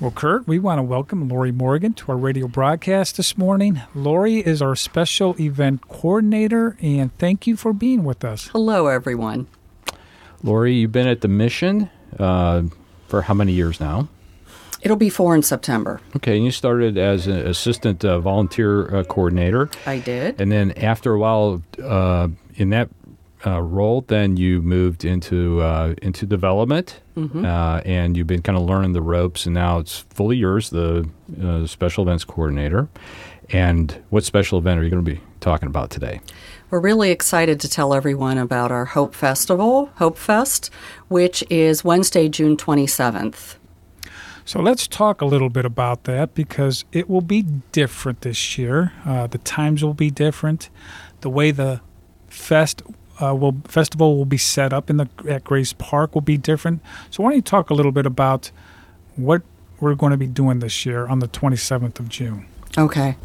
Well, Kurt, we want to welcome Lori Morgan to our radio broadcast this morning. Lori is our special event coordinator, and thank you for being with us. Hello, everyone. Lori, you've been at the mission uh, for how many years now? It'll be four in September. Okay, and you started as an assistant uh, volunteer uh, coordinator. I did. And then after a while uh, in that uh, role, then you moved into uh, into development, Mm-hmm. uh, and you've been kind of learning the ropes, and now it's fully yours, the uh, special events coordinator. And what special event are you going to be talking about today? We're really excited to tell everyone about our Hope Festival, Hope Fest, which is Wednesday, June 27th. So let's talk a little bit about that because it will be different this year. Uh, the times will be different. The way the fest uh, will festival will be set up in the at Grace Park will be different. So why don't you talk a little bit about what we're going to be doing this year on the 27th of June? Okay.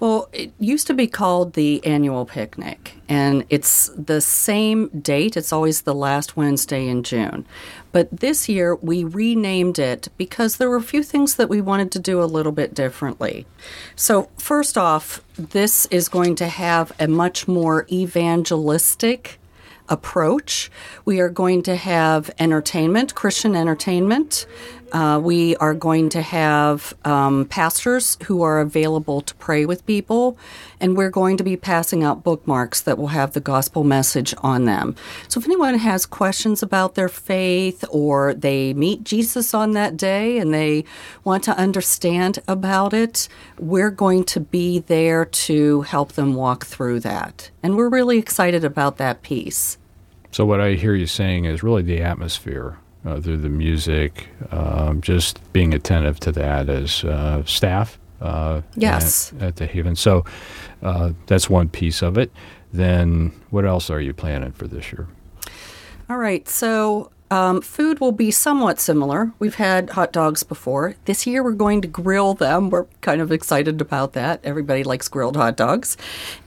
Well, it used to be called the annual picnic, and it's the same date. It's always the last Wednesday in June. But this year we renamed it because there were a few things that we wanted to do a little bit differently. So, first off, this is going to have a much more evangelistic approach. We are going to have entertainment, Christian entertainment. Uh, we are going to have um, pastors who are available to pray with people, and we're going to be passing out bookmarks that will have the gospel message on them. So if anyone has questions about their faith or they meet Jesus on that day and they want to understand about it, we're going to be there to help them walk through that. And we're really excited about that piece. So what I hear you saying is really the atmosphere uh, through the music, um, just being attentive to that as uh, staff. Uh, Yes. At, at the Haven. So uh, that's one piece of it. Then what else are you planning for this year? All right, so um, food will be somewhat similar. We've had hot dogs before. This year we're going to grill them. We're kind of excited about that. Everybody likes grilled hot dogs.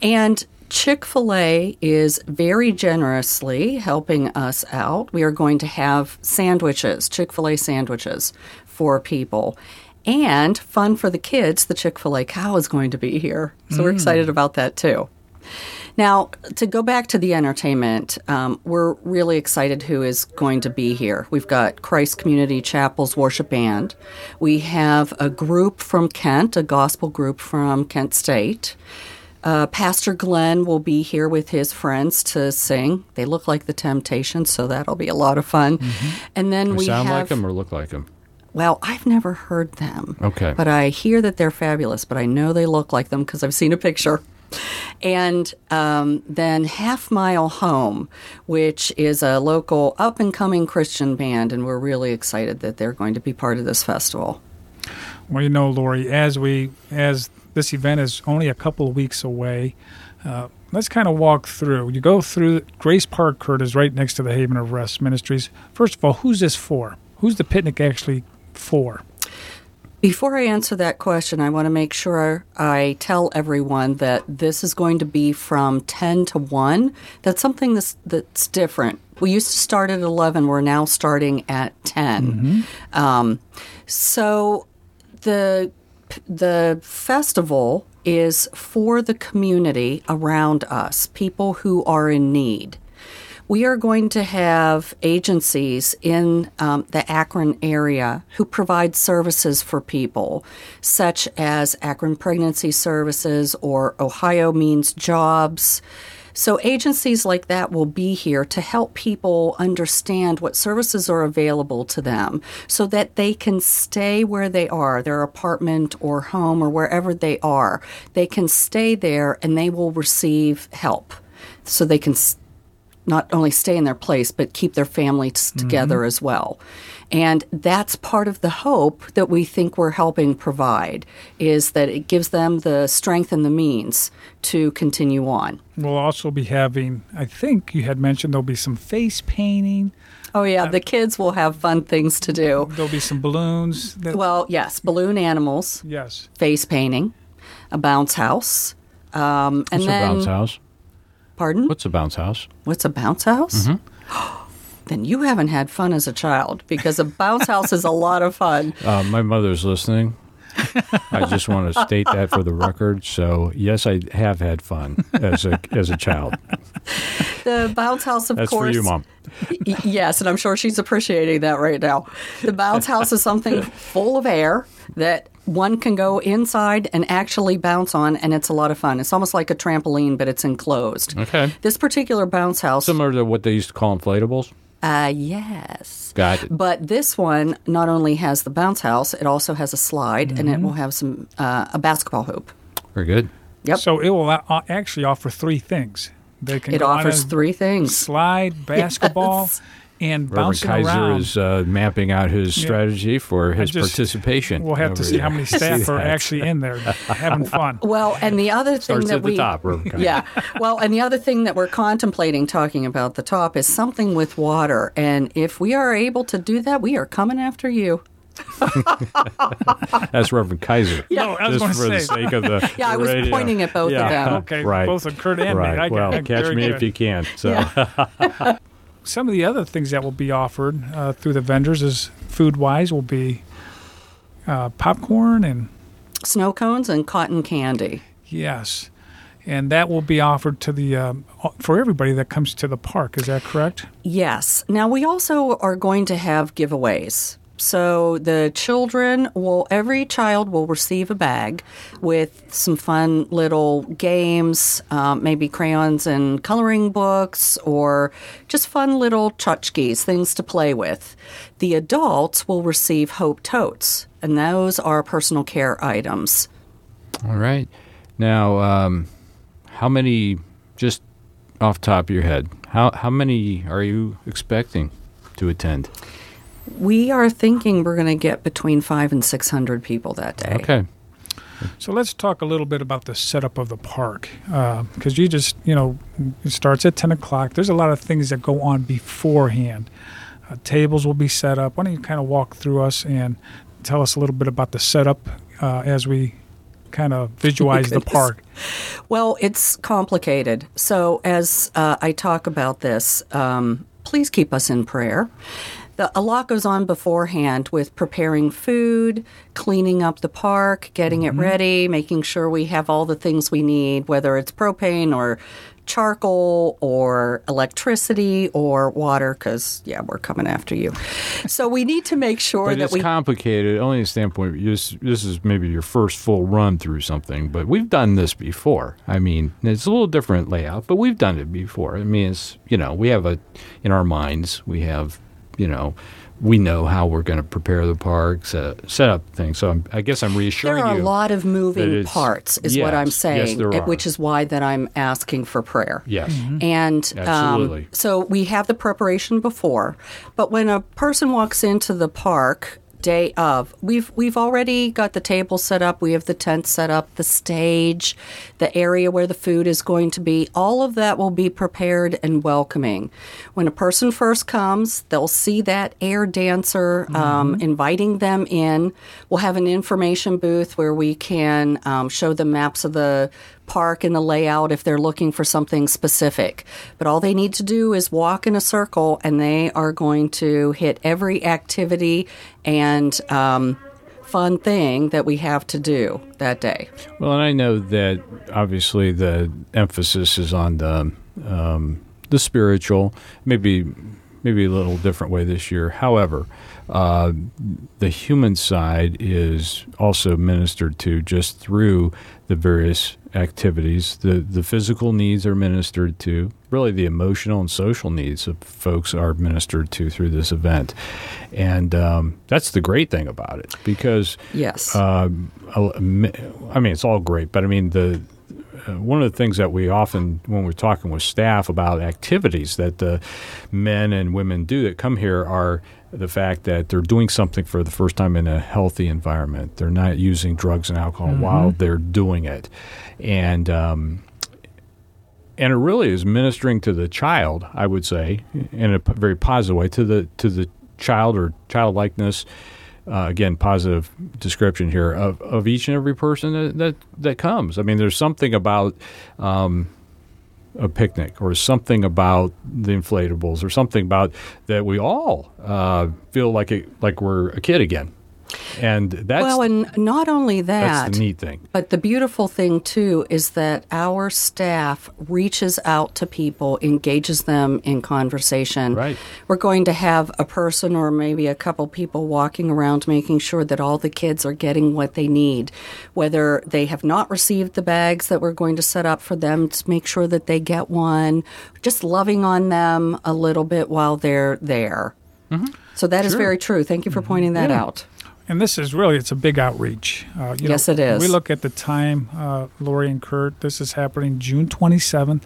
And Chick fil A is very generously helping us out. We are going to have sandwiches, Chick fil A sandwiches for people. And fun for the kids, the Chick fil A cow is going to be here. So we're excited about that too. Now, to go back to the entertainment, um, we're really excited who is going to be here. We've got Christ Community Chapel's worship band. We have a group from Kent, a gospel group from Kent State. Uh, Pastor Glenn will be here with his friends to sing. They look like the Temptations, so that'll be a lot of fun. And then They we sound have. like them or look like them? Well, I've never heard them. Okay. But I hear that they're fabulous, but I know they look like them because I've seen a picture. And um, then Half Mile Home, which is a local up and coming Christian band, and we're really excited that they're going to be part of this festival. Well, you know, Lori, as we as this event is only a couple of weeks away, uh, let's kind of walk through. You go through Grace Park. Kurt is right next to the Haven of Rest Ministries. First of all, who's this for? Who's the picnic actually for? Before I answer that question, I want to make sure I tell everyone that this is going to be from 10 to 1. That's something that's, that's different. We used to start at 11, we're now starting at 10. Um, so the the festival is for the community around us, people who are in need. We are going to have agencies in um, the Akron area who provide services for people, such as Akron Pregnancy Services or Ohio Means Jobs. So, agencies like that will be here to help people understand what services are available to them so that they can stay where they are, their apartment or home or wherever they are. They can stay there and they will receive help so they can not only stay in their place, but keep their families together as well. And that's part of the hope that we think we're helping provide is that it gives them the strength and the means to continue on. We'll also be having, I think you had mentioned there'll be some face painting. Oh yeah, the kids will have fun things to do. There'll be some balloons. That, Well, yes, balloon animals, yes. face painting, a bounce house, um, and What's then a bounce house? Pardon. What's a bounce house? What's a bounce house? then you haven't had fun as a child because a bounce house is a lot of fun. Uh, my mother's listening. I just want to state that for the record. So yes, I have had fun as a as a child. The bounce house, of That's course. for you, mom. Y- yes, and I'm sure she's appreciating that right now. The bounce house is something full of air that one can go inside and actually bounce on, and it's a lot of fun. It's almost like a trampoline, but it's enclosed. Okay. This particular bounce house, Similar to what they used to call inflatables. uh, yes. Got it. But this one not only has the bounce house, it also has a slide, and it will have some uh, a basketball hoop. Very good. Yep. So it will uh, actually offer three things. They can It offers three things. slide, basketball, Yes. And Reverend bouncing Kaiser around. is uh, mapping out his strategy for his just- participation. we'll have to over see how many staff are actually in there having fun. Well, and the other thing Starts that at the we top, Reverend Kaiser. yeah, well, and the other thing that we're contemplating talking about the top is something with water, and if we are able to do that, we are coming after you. That's Reverend Kaiser. No, I was Just for gonna the sake of the Yeah, I was radio. pointing at both of Yeah. them. Okay, right. both of Kurt and me. right. I well, I- catch me good. if you can. So Yeah. Some of the other things that will be offered uh, through the vendors is food wise will be uh, popcorn and Snow cones and cotton candy. yes, and that will be offered to the um, for everybody that comes to the park. Is that correct? Yes. Now we also are going to have giveaways. So the children will every child will receive a bag with some fun little games, um, maybe crayons and coloring books, or just fun little tchotchkes, things to play with. The adults will receive Hope Totes, and those are personal care items. all right. Now, um, how many? Just off top of your head, how how many are you expecting to attend? We are thinking we're going to get between five and six hundred people that day. Okay. So let's talk a little bit about the setup of the park, because you just you know it starts at ten o'clock. There's a lot of things that go on beforehand. Uh, tables will be set up. Why don't you kind of walk through us and tell us a little bit about the setup uh, as we kind of visualize the park? Well, it's complicated. So, as uh, I talk about this, um, please keep us in prayer. The, a lot goes on beforehand with preparing food, cleaning up the park, getting it mm-hmm. ready, making sure we have all the things we need, whether it's propane or charcoal or electricity or water, because, yeah, we're coming after you. So, we need to make sure But that it's we. complicated. Only a standpoint. This, this is maybe your first full run through something, but we've done this before. I mean, it's a little different layout, but we've done it before. I mean, it's you know, we have a in our minds, we have you know, we know how we're going to prepare the parks, set, set up things. So I'm, I guess I'm reassuring There are you. a lot of moving parts, is what I'm yes, saying, there are. which is why that I'm asking for prayer. Yes. And um, so we have the preparation before, but when a person walks into the park day of, we've we've already got the table set up, we have the tent set up, the stage, the area where the food is going to be. All of that will be prepared and welcoming. When a person first comes, they'll see that air dancer um, inviting them in. We'll have an information booth where we can um, show them maps of the park and the layout if they're looking for something specific. But all they need to do is walk in a circle and they are going to hit every activity and um, fun thing that we have to do that day. Well, and I know that obviously the emphasis is on the um, the spiritual, maybe maybe a little different way this year. However, uh, the human side is also ministered to just through the various activities. The the physical needs are ministered to. Really, the emotional and social needs of folks are ministered to through this event, and um, that's the great thing about it because Yes. uh, I mean, it's all great, but I mean the uh, one of the things that we often, when we're talking with staff about activities that the men and women do that come here, are the fact that they're doing something for the first time in a healthy environment. They're not using drugs and alcohol while they're doing it, and um, and it really is ministering to the child. I would say, in a very positive way, to the to the child or childlikeness uh, again, positive description here of, of each and every person that, that, that comes. I mean, there's something about, um, a picnic or something about the inflatables or something about that we all uh, feel like it, like we're a kid again. And that's well, and not only that's that, the neat thing. but the beautiful thing too is that our staff reaches out to people, engages them in conversation. Right. We're going to have a person or maybe a couple people walking around making sure that all the kids are getting what they need. Whether they have not received the bags that we're going to set up for them, to make sure that they get one, just loving on them a little bit while they're there. Mm-hmm. So that is Sure. very true. Thank you for mm-hmm. pointing that Yeah. out. And this is really, it's a big outreach. Uh, you Yes, know, it is. We look at the time, uh, Lori and Kurt, this is happening June 27th.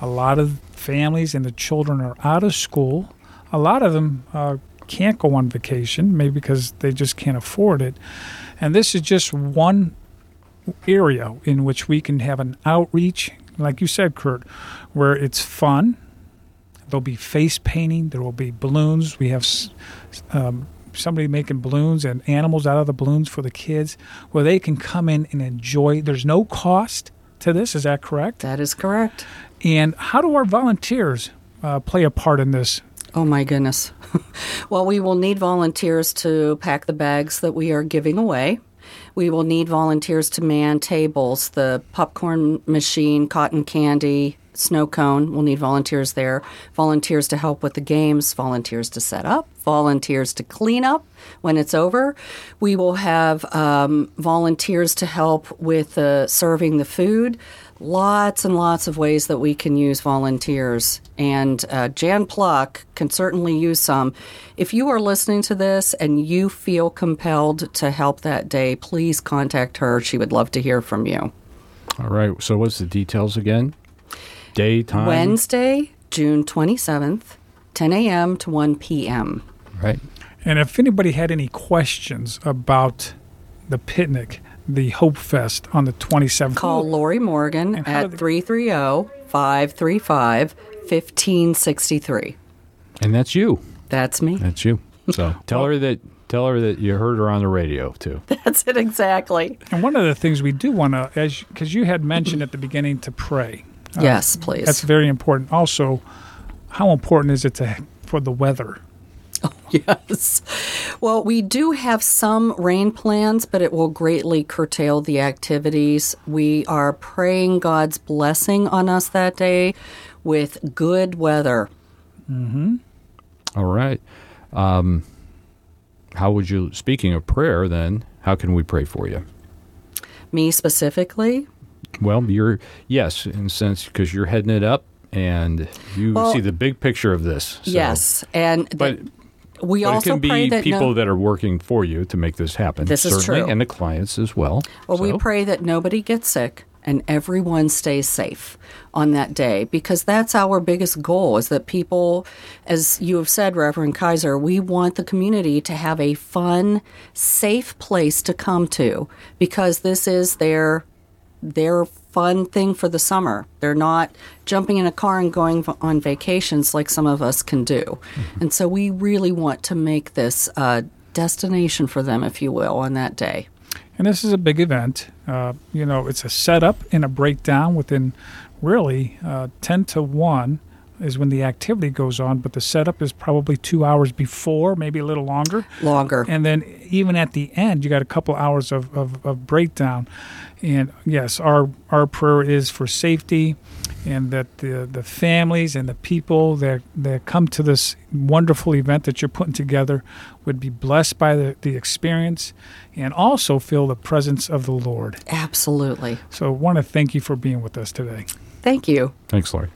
A lot of families and the children are out of school. A lot of them uh, can't go on vacation, maybe because they just can't afford it. And this is just one area in which we can have an outreach, like you said, Kurt, where it's fun. There'll be face painting. There will be balloons. We have um, somebody making balloons and animals out of the balloons for the kids, where they can come in and enjoy. There's no cost to this. Is that correct? That is correct. And how do our volunteers uh, play a part in this? Oh my goodness. well, we will need volunteers to pack the bags that we are giving away. We will need volunteers to man tables, the popcorn machine, cotton candy, snow cone. We'll need volunteers there. Volunteers to help with the games, volunteers to set up, volunteers to clean up when it's over. We will have um, volunteers to help with uh, serving the food. Lots and lots of ways that we can use volunteers. And uh, Jan Pluck can certainly use some. If you are listening to this and you feel compelled to help that day, please contact her. She would love to hear from you. All right. So what's the details again? Day, time? Wednesday, June 27th, 10 a.m. to 1 p.m. Right. And if anybody had any questions about the picnic, the Hope Fest on the 27th, Call Lori Morgan And at they- 330 535 1563. And that's you. That's me. That's you. So tell her that tell her that you heard her on the radio too. That's it exactly. And one of the things we do want to, as because you had mentioned at the beginning, to pray. Uh, yes, please. That's very important. Also, how important is it to for the weather? Yes. Well, we do have some rain plans, but it will greatly curtail the activities. We are praying God's blessing on us that day with good weather. Hmm. All right. Um, how would you speaking of prayer then, how can we pray for you? Me specifically, Well, you're yes, in a sense because you're heading it up and you Well, see the big picture of this. So- yes. And But we but it also can pray be that people no, that are working for you to make this happen. This is true. and the clients as well. Well, we pray that nobody gets sick and everyone stays safe on that day because that's our biggest goal is that people as you have said Reverend Kaiser we want the community to have a fun safe place to come to because this is their their fun thing for the summer. They're not jumping in a car and going v- on vacations like some of us can do. And so we really want to make this a destination for them if you will on that day. And this is a big event. Uh, you know, it's a setup and a breakdown within really uh, 10 to 1 is when the activity goes on, but the setup is probably two hours before, maybe a little longer. Longer. And then even at the end, you got a couple hours of, of, of breakdown. And yes, our, our prayer is for safety and that the, the families and the people that, that come to this wonderful event that you're putting together would be blessed by the, the experience and also feel the presence of the Lord. Absolutely. So I want to thank you for being with us today. Thank you. Thanks, Lori.